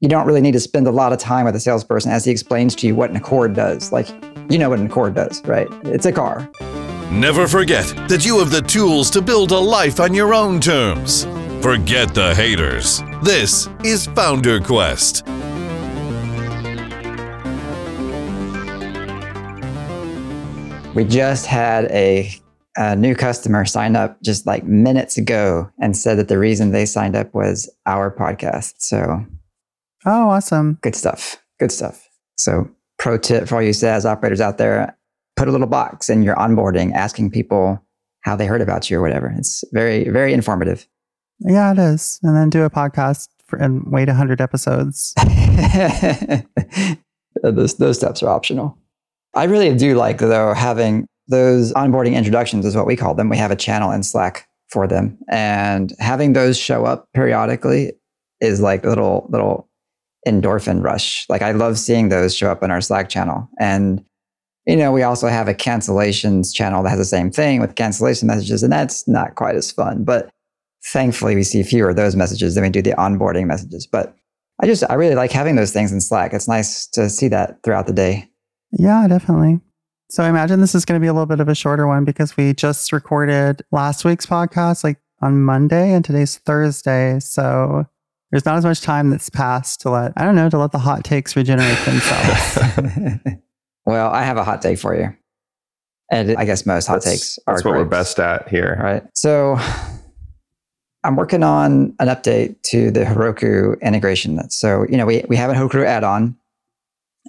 you don't really need to spend a lot of time with a salesperson as he explains to you what an Accord does. Like, you know what an Accord does, right? It's a car. Never forget that you have the tools to build a life on your own terms. Forget the haters. This is Founder Quest. We just had a, a, new customer sign up just like minutes ago and said that the reason they signed up was our podcast. So, oh, awesome. Good stuff. Good stuff. So, pro tip for all you SaaS operators out there put a little box in your onboarding asking people how they heard about you or whatever. It's very, very informative. Yeah, it is. And then do a podcast for, and wait 100 episodes. those, those steps are optional. I really do like, though, having those onboarding introductions, is what we call them. We have a channel in Slack for them. And having those show up periodically is like a little, little endorphin rush. Like I love seeing those show up in our Slack channel. And, you know, we also have a cancellations channel that has the same thing with cancellation messages, and that's not quite as fun. But thankfully, we see fewer of those messages than we do the onboarding messages. But I just, I really like having those things in Slack. It's nice to see that throughout the day. Yeah, definitely. So I imagine this is going to be a little bit of a shorter one because we just recorded last week's podcast like on Monday and today's Thursday. So there's not as much time that's passed to let, I don't know, to let the hot takes regenerate themselves. well, I have a hot take for you. And I guess most hot that's, takes are That's what grapes, we're best at here. Right. So I'm working on an update to the Heroku integration. So, you know, we, we have a Heroku add-on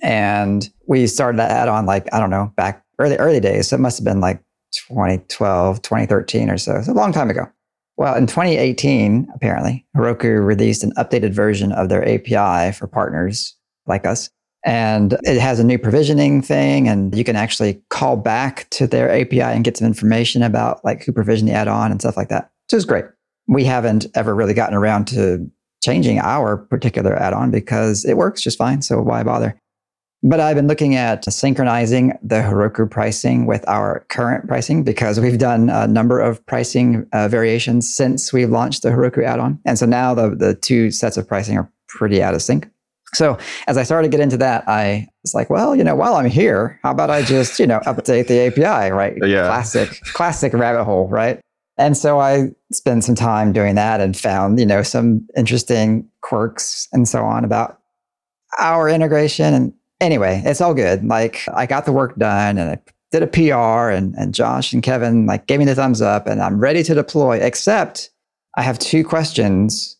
and we started that add on like, I don't know, back early, early days. So it must have been like 2012, 2013 or so. It's a long time ago. Well, in 2018, apparently, Heroku released an updated version of their API for partners like us. And it has a new provisioning thing, and you can actually call back to their API and get some information about like who provisioned the add-on and stuff like that, which is great. We haven't ever really gotten around to changing our particular add-on because it works just fine. So why bother? But I've been looking at synchronizing the Heroku pricing with our current pricing because we've done a number of pricing uh, variations since we've launched the Heroku add-on. And so now the, the two sets of pricing are pretty out of sync. So as I started to get into that, I was like, well, you know, while I'm here, how about I just, you know, update the API, right? Yeah. Classic, classic rabbit hole, right? And so I spent some time doing that and found, you know, some interesting quirks and so on about our integration. And anyway, it's all good. Like I got the work done and I did a PR and, and Josh and Kevin like gave me the thumbs up and I'm ready to deploy, except I have two questions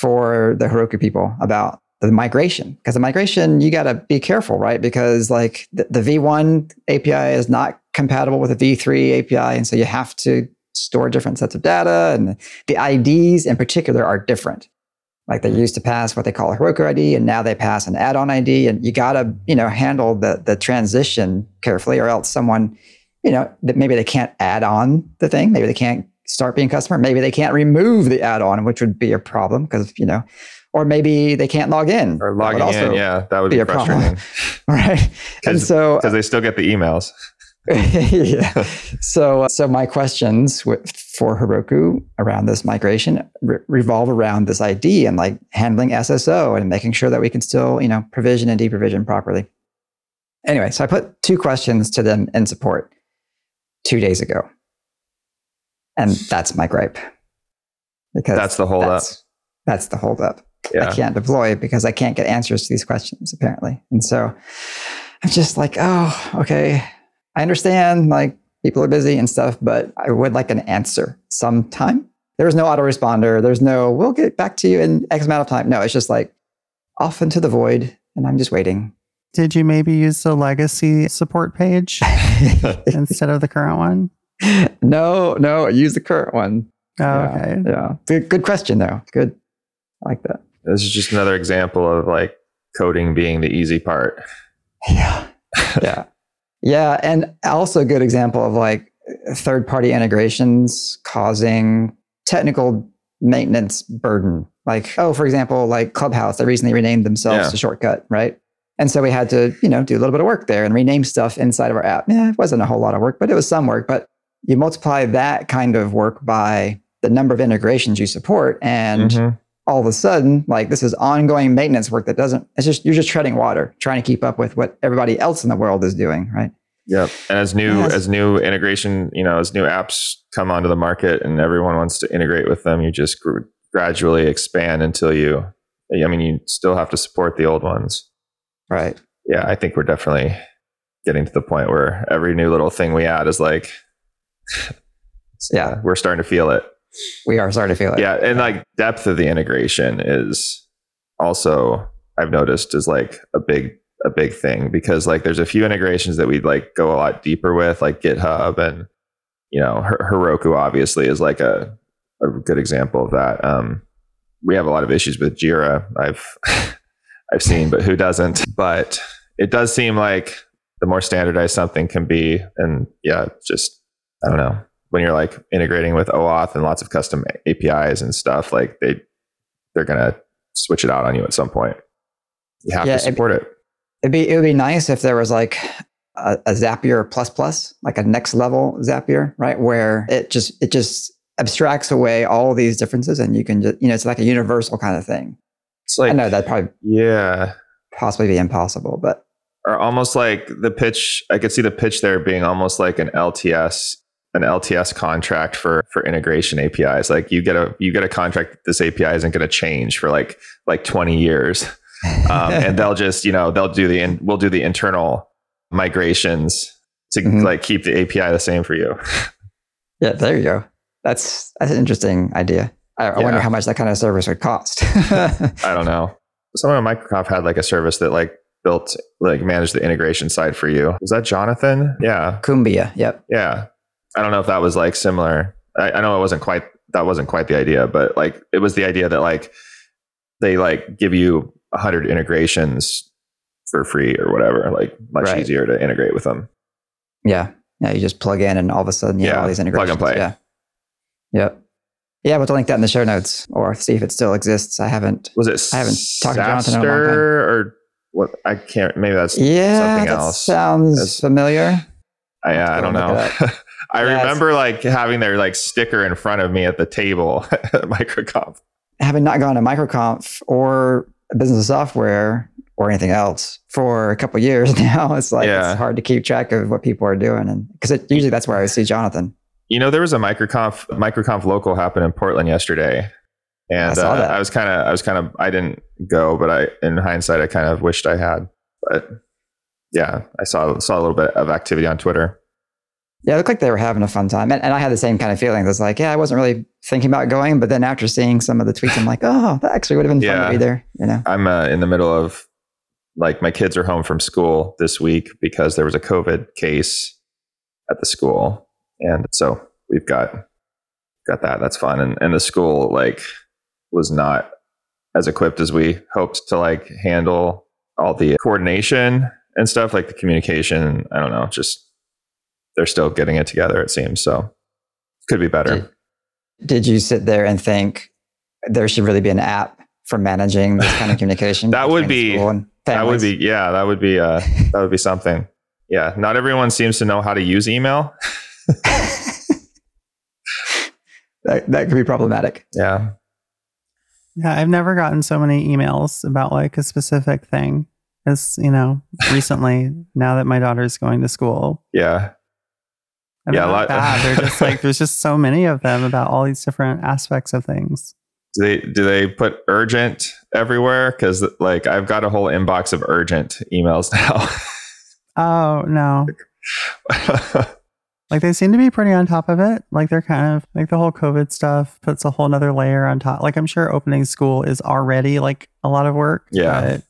for the Heroku people about the migration. Because the migration, you got to be careful, right? Because like the, the V1 API is not compatible with the V3 API. And so you have to store different sets of data and the IDs in particular are different. Like they used to pass what they call a Heroku ID, and now they pass an add-on ID, and you gotta, you know, handle the the transition carefully, or else someone, you know, that maybe they can't add on the thing, maybe they can't start being customer, maybe they can't remove the add-on, which would be a problem because you know, or maybe they can't log in. Or logging in, yeah, that would be, be frustrating, right? And so uh, because they still get the emails. yeah. So, uh, so my questions for Heroku around this migration re- revolve around this ID and like handling SSO and making sure that we can still, you know, provision and deprovision properly. Anyway, so I put two questions to them in support two days ago, and that's my gripe because that's the holdup. That's, that's the holdup. Yeah. I can't deploy because I can't get answers to these questions apparently, and so I'm just like, oh, okay I understand like people are busy and stuff, but I would like an answer sometime. There's no autoresponder. There's no, we'll get back to you in X amount of time. No, it's just like off into the void and I'm just waiting. Did you maybe use the legacy support page instead of the current one? No, no, use the current one. Oh, yeah, okay. Yeah. Good, good question though. Good. I like that. This is just another example of like coding being the easy part. Yeah. Yeah. Yeah, and also a good example of like third party integrations causing technical maintenance burden. Like, oh, for example, like Clubhouse, they recently renamed themselves yeah. to Shortcut, right? And so we had to, you know, do a little bit of work there and rename stuff inside of our app. Yeah, it wasn't a whole lot of work, but it was some work. But you multiply that kind of work by the number of integrations you support, and mm-hmm. All of a sudden, like this is ongoing maintenance work that doesn't, it's just, you're just treading water, trying to keep up with what everybody else in the world is doing, right? Yep. And as new Yes. as new integration, you know, as new apps come onto the market and everyone wants to integrate with them, you just gr- gradually expand until you. I mean, you still have to support the old ones. Right. Yeah, I think we're definitely getting to the point where every new little thing we add is like, Yeah. we're starting to feel it. We are starting to feel it. Yeah, and like depth of the integration is also I've noticed is like a big a big thing because like there's a few integrations that we like go a lot deeper with like GitHub and you know Heroku obviously is like a a good example of that. Um, we have a lot of issues with Jira. I've I've seen, but who doesn't? But it does seem like the more standardized something can be, and yeah, just I don't know when you're like integrating with OAuth and lots of custom APIs and stuff, like they they're gonna switch it out on you at some point. You have Yeah, to support it. It'd be, it would be nice if there was like a, a Zapier plus plus, like a next level Zapier, right? Where it just, it just abstracts away all these differences and you can just, you know, it's like a universal kind of thing. It's like I know that'd probably yeah, possibly be impossible, but or almost like the pitch. I could see the pitch there being almost like an LTS an LTS contract for for integration APIs. Like you get a you get a contract this API isn't going to change for like like 20 years. um, and they'll just you know they'll do the in, we'll do the internal migrations to Mhm. like keep the API the same for you. yeah, there you go. That's, that's an interesting idea. I, I wonder how much that kind of service would cost. I don't know. Someone at Microsoft had like a service that like built like managed the integration side for you. Was that Jonathan? Yeah, Cumbia. Yep. yeah. I don't know if that was like similar. I, I know it wasn't quite that wasn't quite the idea, but like it was the idea that like they like give you a hundred integrations for free or whatever, like much Right. easier to integrate with them. Yeah. Yeah. You just plug in and all of a sudden you have Yeah, all these integrations. plug and play. Yeah. Yep. Yeah. We'll link that in the show notes or see if it still exists. I haven't. Was it I haven't talked to Jonathan in a long time. Or what? I can't. Maybe that's Yeah. something that else. sounds That's- familiar. I, yeah, I don't know. I it's- remember like having their like sticker in front of me at the table at Microconf. Having not gone to MicroConf or business software or anything else for a couple of years now, it's like Yeah. it's hard to keep track of what people are doing. And because usually that's where I see Jonathan. You know, there was a Microconf Microconf local happen in Portland yesterday, and I uh. I was kind of I was kind of I didn't go, but I in hindsight I kind of wished I had. But yeah, I saw saw a little bit of activity on Twitter. Yeah, it looked like they were having a fun time. And, and I had the same kind of feeling. It was like, yeah, I wasn't really thinking about going. But then after seeing some of the tweets, I'm like, oh, that actually would have been fun to be there. You know? I'm uh, in the middle of like my kids are home from school this week because there was a COVID case at the school, and so we've got got that. That's fun, and and the school like was not as equipped as we hoped to like handle all the coordination and stuff like the communication. I don't know, just they're still getting it together. It seems so. Could be better. Did, did you sit there and think there should really be an app for managing this kind of communication? That would be- That would be yeah. That would be uh that would be something. Yeah, not everyone seems to know how to use email. that, that could be problematic. Yeah, Yeah, I've never gotten so many emails about like a specific thing as, you know, recently now that my daughter's going to school. yeah, And Yeah, they're a lot- bad. They're just like there's just so many of them about all these different aspects of things. Do they do they put urgent everywhere? Because like I've got a whole inbox of urgent emails now. Oh no. Like they seem to be pretty on top of it. Like they're kind of like the whole COVID stuff puts a whole nother layer on top. Like I'm sure opening school is already like a lot of work. Yeah. But,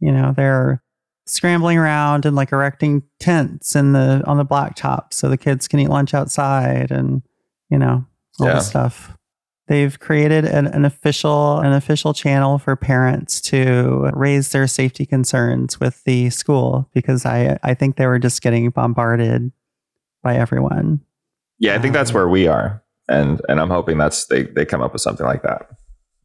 you know, they're scrambling around and like erecting tents in the on the blacktop so the kids can eat lunch outside and you know, all Yeah. this stuff. They've created an, an official an official channel for parents to raise their safety concerns with the school because I I think they were just getting bombarded by everyone. yeah, I think that's um, where we are, and and I'm hoping that's they they come up with something like that,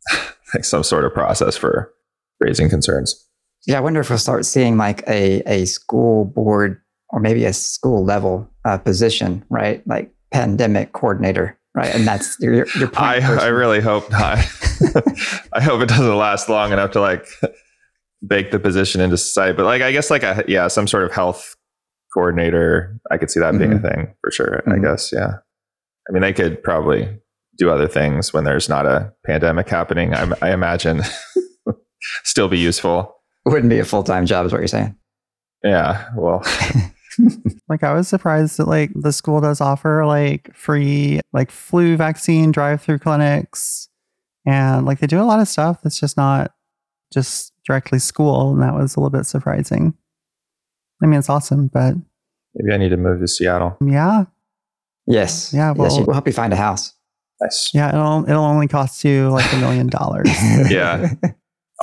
like some sort of process for raising concerns. Yeah, I wonder if we'll start seeing like a, a school board or maybe a school level uh, position, right? Like pandemic coordinator right? And that's your your, point. I, I really hope not. I hope it doesn't last long enough to like bake the position into society. But like, I guess like a yeah, some sort of health coordinator. I could see that being a thing for sure. I Mhm. guess yeah. I mean, they could probably do other things when there's not a pandemic happening. I, I imagine still be useful. Wouldn't be a full time job, is what you're saying. Yeah. Well, Like I was surprised that like the school does offer like free like flu vaccine drive-through clinics and like they do a lot of stuff that's just not just directly school and that was a little bit surprising. I mean it's awesome, but maybe I need to move to Seattle. yeah, Yes. Yeah, yes, well- we'll help you find a house. Nice. yeah, it'll it'll only cost you like a million dollars Yeah.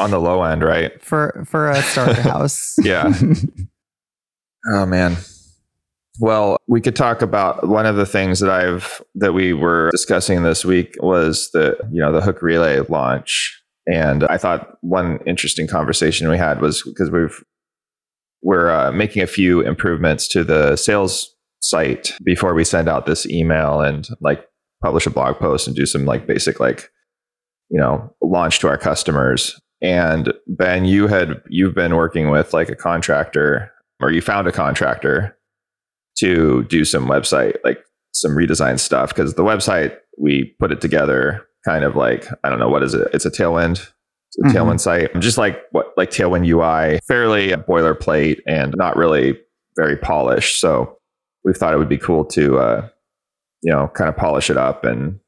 On the low end, right? for for a starter house. Yeah. Oh man. Well, we could talk about one of the things that I've that we were discussing this week was the you know the hook relay launch, and I thought one interesting conversation we had was because we've we're uh, making a few improvements to the sales site before we send out this email and like publish a blog post and do some like basic like you know launch to our customers and ben you had you've been working with like a contractor or you found a contractor to do some website like some redesign stuff because the website we put it together kind of like i don't know what is it? It's a tailwind it's a Mhm. tailwind site. I'm just like what like tailwind ui fairly boilerplate and not really very polished. So we thought it would be cool to uh you know kind of polish it up and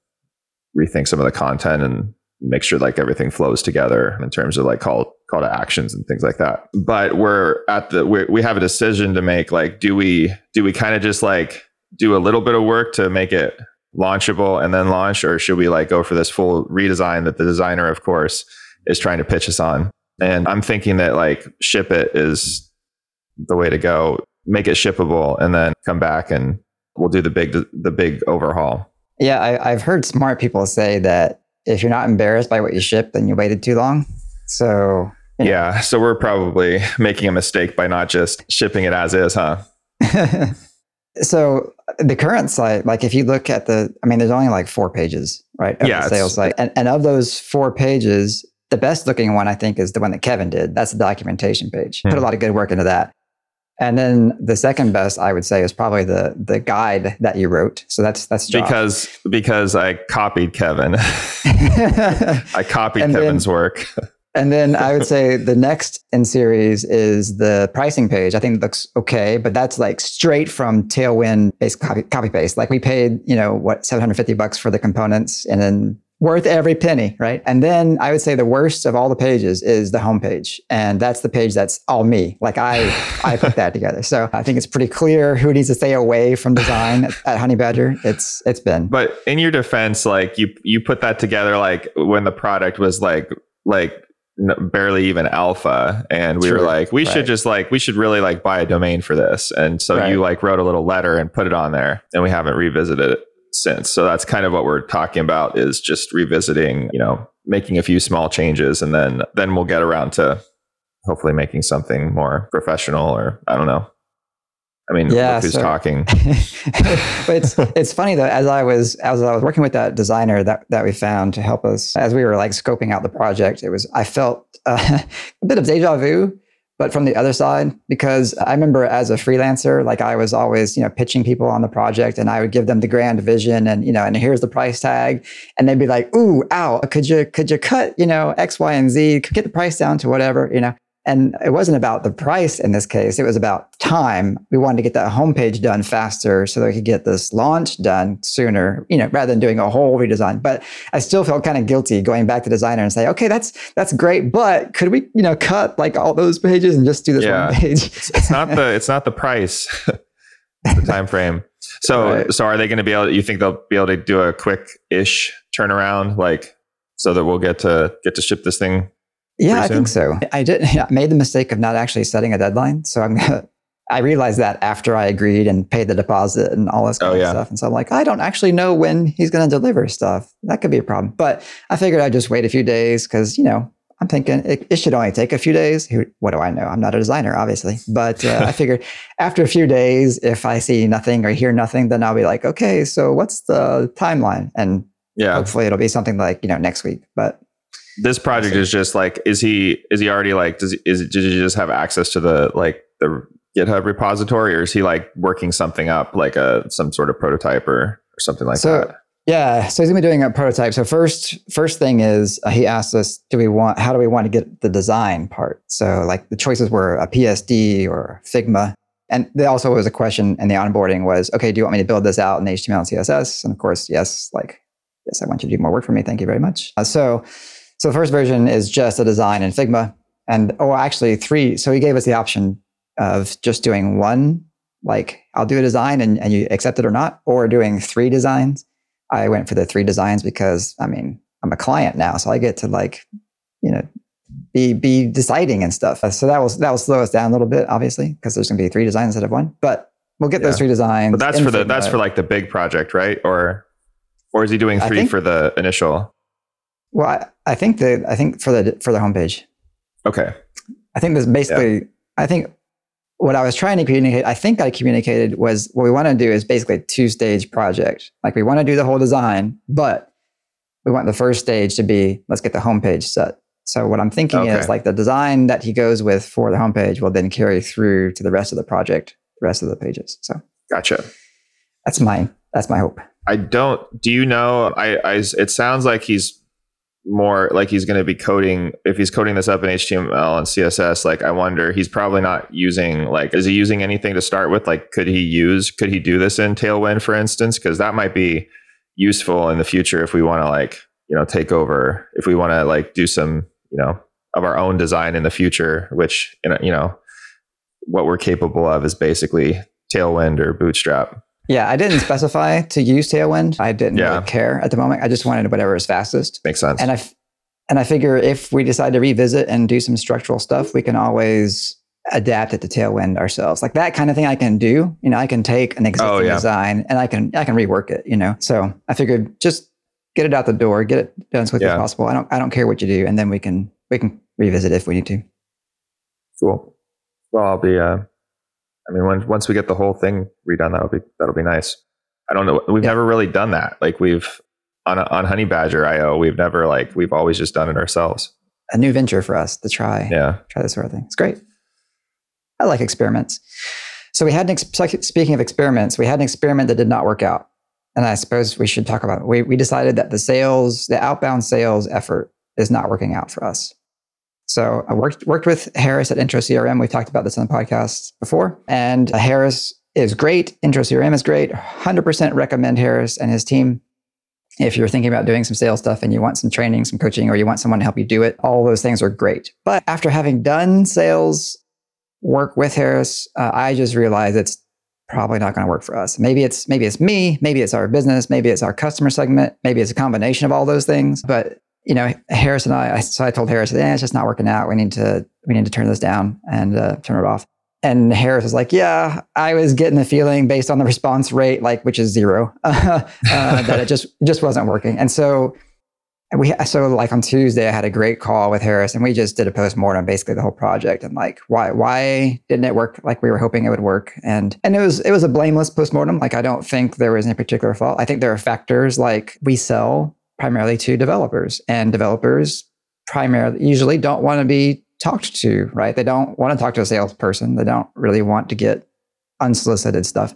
rethink some of the content and make sure like everything flows together in terms of like call call to actions and things like that. But we're at the we we have a decision to make. Like, do we do we kind of just like do a little bit of work to make it launchable and then launch, or should we like go for this full redesign that the designer, of course, is trying to pitch us on? And I'm thinking that like ship it is the way to go. Make it shippable, and then come back and we'll do the big the big overhaul. Yeah, I, I've heard smart people say that if you're not embarrassed by what you ship, then you waited too long. So Yeah. Yeah. So we're probably making a mistake by not just shipping it as is, huh? so the current site, like if you look at the, I mean, there's only like four pages, right? Of Yeah, sales site, and, and of those four pages, the best looking one I think is the one that Kevin did. That's the documentation page. Put a Hmm. lot of good work into that. And then the second best I would say is probably the the guide that you wrote. So that's that's. Because because I copied Kevin. I copied And then- Kevin's work. And then I would say the next in series is the pricing page. I think it looks okay, but that's like straight from Tailwind based copy, copy paste. Like we paid, you know, what, 750 bucks for the components and then worth every penny, right? And then I would say the worst of all the pages is the homepage. And that's the page that's all me. Like I, I put that together. So I think it's pretty clear who needs to stay away from design at, Honeybadger. It's, it's been. But in your defense, like you you put that together like when the product was like like n- barely even alpha and we were like we Right. should just like we should really like buy a domain for this and so Right. you like wrote a little letter and put it on there and we haven't revisited it since. So that's kind of what we're talking about is just revisiting you know making a few small changes and then then we'll get around to hopefully making something more professional or i don't know. I mean Yeah, who's so- talking. But it's it's funny though as I was as I was working with that designer that that we found to help us as we were like scoping out the project it was I felt uh, a bit of deja vu but from the other side because I remember as a freelancer like I was always you know pitching people on the project and I would give them the grand vision and you know and here's the price tag. And they'd be like ooh ow could you could you cut you know x y and z? Get the price down to whatever you know and it wasn't about the price in this case. It was about time. We wanted to get that homepage done faster so that we could get this launch done sooner, you know, rather than doing a whole redesign. But I still felt kind of guilty going back to designer and say, okay, that's that's great, but could we, you know, cut like all those pages and just do this Yeah. one page? it's not the it's not the price the time frame so Right. so are they going to be able you think they'll be able to do a quick ish turnaround like so that we'll get to get to ship this thing Yeah, I think so. I did. I made the mistake of not actually setting a deadline. So I'm gonna. I realized that after I agreed and paid the deposit and all this kind Oh, of yeah. stuff. And so I'm like, I don't actually know when he's going to deliver stuff. That could be a problem. But I figured I'd just wait a few days because you know I'm thinking it, it should only take a few days. Who, what do I know? I'm not a designer, obviously, but uh, I figured after a few days, if I see nothing or hear nothing, then I'll be like, okay, so what's the timeline? And Yeah. hopefully it'll be something like you know next week. But This project is just like, is he is he already like does he, is it, did you just have access to the like the GitHub repository, or is he like working something up like a some sort of prototype or or something like So- that? Yeah, so he's gonna be doing a prototype. So first, first thing is uh, he asked us, do we want? How do we want to get the design part? So like the choices were a PSD or Figma, and there also was a question in the onboarding was, okay, do you want me to build this out in HTML and CSS? And of course, yes, like yes, I want you to do more work for me. Thank you very much. Uh, so, so the first version is just a design in Figma, and oh, actually three. So he gave us the option of just doing one, like I'll do a design and, and you accept it or not, or doing three designs. I went for the three designs because I mean I'm a client now, so I get to like you know be be deciding and stuff. So that was that will slow us down a little bit, obviously, because there's going to be three designs instead of one. But we'll get those three designs. But that's for the that's for like the big project, right? Or or is he doing three think- for the initial? Well, I, I think the I think for the for the homepage. Okay. I think this basically. I think what I was trying to communicate. I think I communicated was what we want to do is basically a two stage project. Like we want to do the whole design, but we want the first stage to be let's get the homepage set. So what I'm thinking Okay. is like the design that he goes with for the homepage will then carry through to the rest of the project, the rest of the pages. So Gotcha. that's my that's my hope. I don't. Do you know? I, I. It sounds like he's more like he's going to be coding. If he's coding this up in HTML and CSS, like I wonder, he's probably not using like. Is he using anything to start with? Like, could he use? Could he do this in Tailwind, for instance? Because that might be useful in the future if we want to like you know take over. If we want to like do some you know of our own design in the future, which you know, what we're capable of is basically Tailwind or Bootstrap. Yeah, I didn't specify to use Tailwind. I didn't Yeah. really care at the moment. I just wanted whatever is fastest. Makes sense. And I f- and I figure if we decide to revisit and do some structural stuff, we can always adapt it to Tailwind ourselves. Like that kind of thing I can do. You know, I can take an existing Oh, yeah. design and I can I can rework it, you know. So I figured just get it out the door, get it done as quickly Yeah. as possible. I don't I don't care what you do, and then we can we can revisit if we need to. Cool. Well, I'll be. Uh, I mean, when, once we get the whole thing redone, that'll be that'll be nice. I don't know. We've Yeah. never really done that. Like we've on on Honeybadger IO, we've never like we've always just done it ourselves. A new venture for us to try. Yeah. try this sort of thing. It's great. I like experiments. So we had an ex- speaking of experiments, we had an experiment that did not work out, and I suppose we should talk about it. We we decided that the sales, the outbound sales effort, is not working out for us. So I worked worked with Harris at Intro CRM. We've talked about this on the podcast before, and Harris is great. Intro CRM is great. 100% recommend Harris and his team if you're thinking about doing some sales stuff and you want some training, some coaching, or you want someone to help you do it, all those things are great. But after having done sales work with Harris, uh, I just realized it's probably not going to work for us. Maybe it's maybe it's me, maybe it's our business, maybe it's our customer segment, maybe it's a combination of all those things. But you know, Harris and I, I so I told Harris, eh, it's just not working out. We need to we need to turn this down and uh, turn it off. And Harris was like, "Yeah, I was getting the feeling based on the response rate, like which is zero, uh, that it just just wasn't working." And so we so like on Tuesday, I had a great call with Harris, and we just did a post mortem, basically the whole project, and like why why didn't it work like we were hoping it would work? And and it was it was a blameless post mortem. Like I don't think there was any particular fault. I think there are factors like we sell primarily to developers, and developers primarily usually don't want to be talked to, right? They don't want to talk to a salesperson. They don't really want to get unsolicited stuff.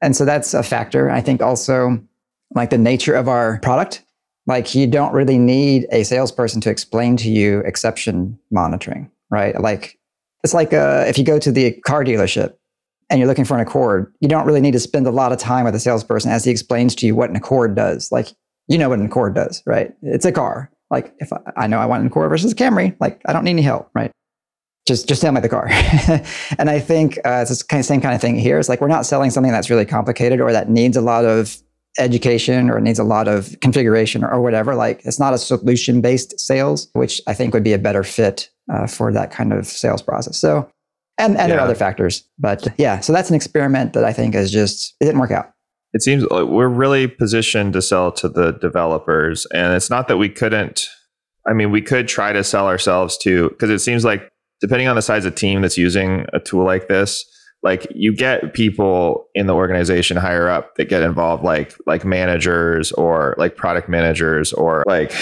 And so that's a factor. I think also like the nature of our product, like you don't really need a salesperson to explain to you exception monitoring, right? Like it's like uh, if you go to the car dealership and you're looking for an Accord, you don't really need to spend a lot of time with a salesperson as he explains to you what an Accord does. Like you know what an Accord does, right? It's a car. Like if I, I know I want an Accord versus a Camry, like I don't need any help, right? Just just tell me the car. and I think uh, it's the kind of same kind of thing here. It's like we're not selling something that's really complicated or that needs a lot of education or needs a lot of configuration or, or whatever. Like it's not a solution based sales, which I think would be a better fit uh, for that kind of sales process. So, and, and there are other factors, but yeah, so that's an experiment that I think is just, it didn't work out. It seems like we're really positioned to sell to the developers and it's not that we couldn't I mean, we could try to sell ourselves to because it seems like depending on the size of team that's using a tool like this, like you get people in the organization higher up that get involved like like managers or like product managers or like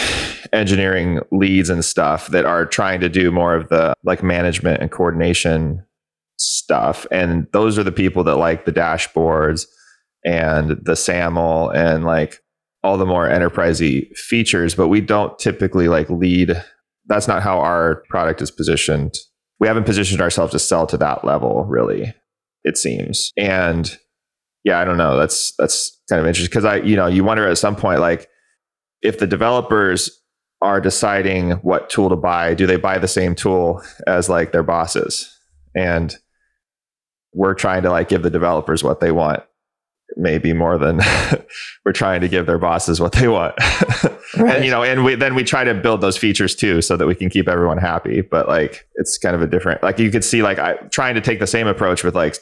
engineering leads and stuff that are trying to do more of the like management and coordination stuff and those are the people that like the dashboards and the SAML and like all the more enterprisey features but we don't typically like lead that's not how our product is positioned we haven't positioned ourselves to sell to that level really it seems. And yeah, I don't know. That's that's kind of interesting because I, you know, you wonder at some point, like, if the developers are deciding what tool to buy, do they buy the same tool as like their bosses? And we're trying to like give the developers what they want, maybe more than we're trying to give their bosses what they want. right. And you know, and we then we try to build those features too so that we can keep everyone happy. But like it's kind of a different like you could see like I trying to take the same approach with like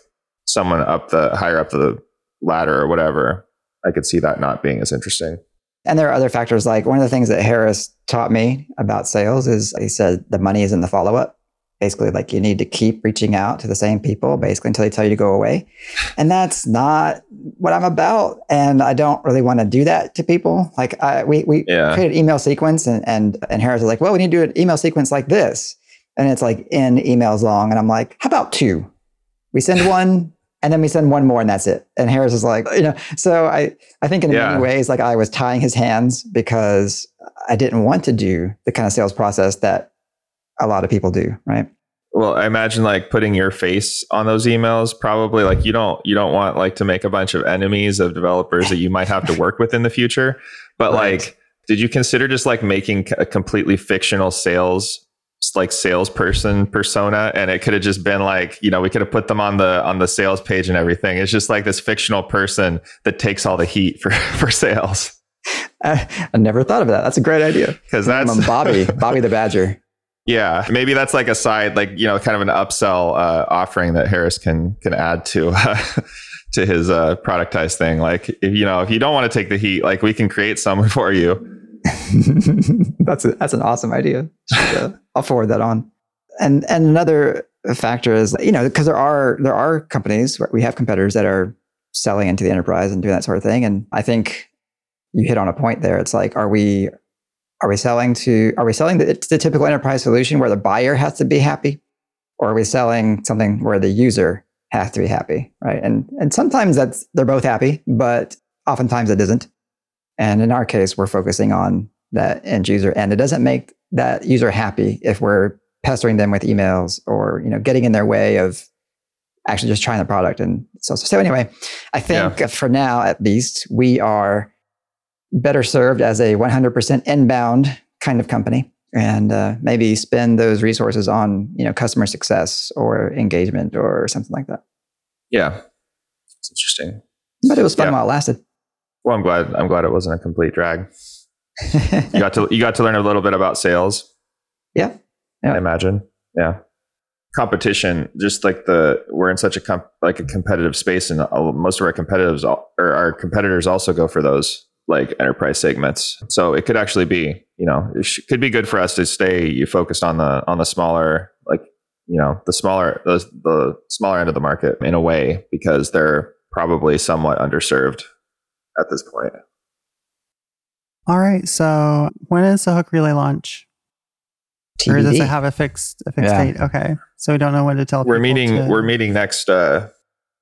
someone up the higher up the ladder or whatever, I could see that not being as interesting. And there are other factors like one of the things that Harris taught me about sales is he said the money is in the follow up. Basically, like you need to keep reaching out to the same people basically until they tell you to go away. And that's not what I'm about. And I don't really want to do that to people. Like I, we, we yeah. created email sequence and, and, and Harris was like, well, we need to do an email sequence like this. And it's like in emails long. And I'm like, how about two? We send one, and then we send one more and that's it. And Harris is like, you know, so I, I think in yeah. many ways, like I was tying his hands because I didn't want to do the kind of sales process that a lot of people do. Right. Well, I imagine like putting your face on those emails, probably like you don't, you don't want like to make a bunch of enemies of developers that you might have to work with in the future. But right. like, did you consider just like making a completely fictional sales like salesperson persona and it could have just been like you know we could have put them on the on the sales page and everything it's just like this fictional person that takes all the heat for for sales I, I never thought of that that's a great idea because that's bobby bobby the badger yeah maybe that's like a side like you know kind of an upsell uh, offering that harris can can add to uh, to his uh, productized thing like if you know if you don't want to take the heat like we can create someone for you that's a, that's an awesome idea. I'll forward that on. And and another factor is you know because there are there are companies we have competitors that are selling into the enterprise and doing that sort of thing. And I think you hit on a point there. It's like are we are we selling to are we selling the, the typical enterprise solution where the buyer has to be happy, or are we selling something where the user has to be happy, right? And and sometimes that's they're both happy, but oftentimes it isn't. And in our case, we're focusing on that end user. And it doesn't make that user happy if we're pestering them with emails or, you know, getting in their way of actually just trying the product. And so, so anyway, I think yeah. for now, at least, we are better served as a 100% inbound kind of company and uh, maybe spend those resources on, you know, customer success or engagement or something like that. Yeah. It's interesting. But it was fun yeah. while it lasted. Well, I'm glad. I'm glad it wasn't a complete drag. you got to you got to learn a little bit about sales. Yeah. yeah. I imagine. Yeah. Competition, just like the we're in such a comp, like a competitive space, and most of our competitors or our competitors also go for those like enterprise segments. So it could actually be, you know, it sh- could be good for us to stay you focused on the on the smaller, like you know, the smaller the the smaller end of the market in a way because they're probably somewhat underserved at this point. All right. So when is the hook relay launch? TBD. Or does it have a fixed a fixed yeah. date? Okay. So we don't know when to tell. We're meeting. To... We're meeting next uh,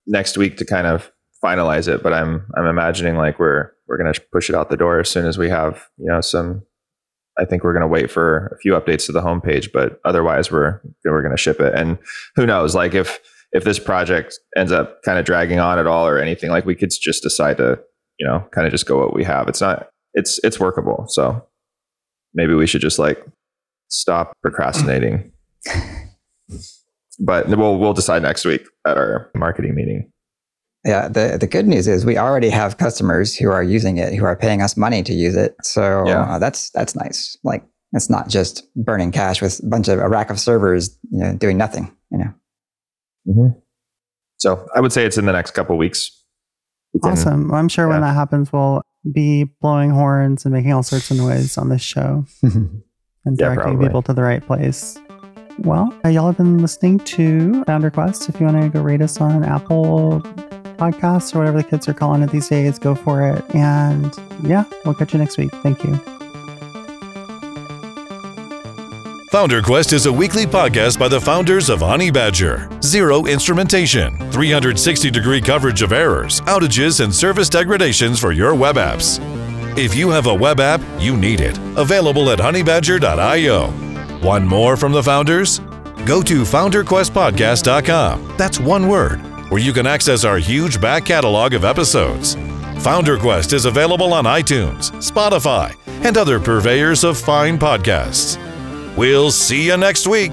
next week to kind of finalize it. But I'm I'm imagining like we're we're going to push it out the door as soon as we have you know some. I think we're going to wait for a few updates to the homepage, but otherwise we're we're going to ship it. And who knows? Like if if this project ends up kind of dragging on at all or anything, like we could just decide to you know, kind of just go what we have. It's not, it's, it's workable. So maybe we should just like stop procrastinating. but we'll, we'll decide next week at our marketing meeting. Yeah, the, the good news is we already have customers who are using it, who are paying us money to use it. So yeah. uh, that's that's nice. Like it's not just burning cash with a bunch of a rack of servers, you know, doing nothing. You know. Mm-hmm. So I would say it's in the next couple weeks. Awesome. Well, I'm sure yeah. when that happens, we'll be blowing horns and making all sorts of noise on this show. and Yeah, directing probably. people to the right place. Well, uh, y'all have been listening to Founder Quest. If you want to go rate us on Apple Podcasts or whatever the kids are calling it these days, go for it. And yeah, we'll catch you next week. Thank you. Founder Quest is a weekly podcast by the founders of Honeybadger. Zero instrumentation, 360 degree coverage of errors, outages, and service degradations for your web apps. If you have a web app, you need it. Available at honeybadger.io. One more from the founders? Go to founderquestpodcast.com. That's one word, where you can access our huge back catalog of episodes. Founder Quest is available on iTunes, Spotify, and other purveyors of fine podcasts. We'll see you next week.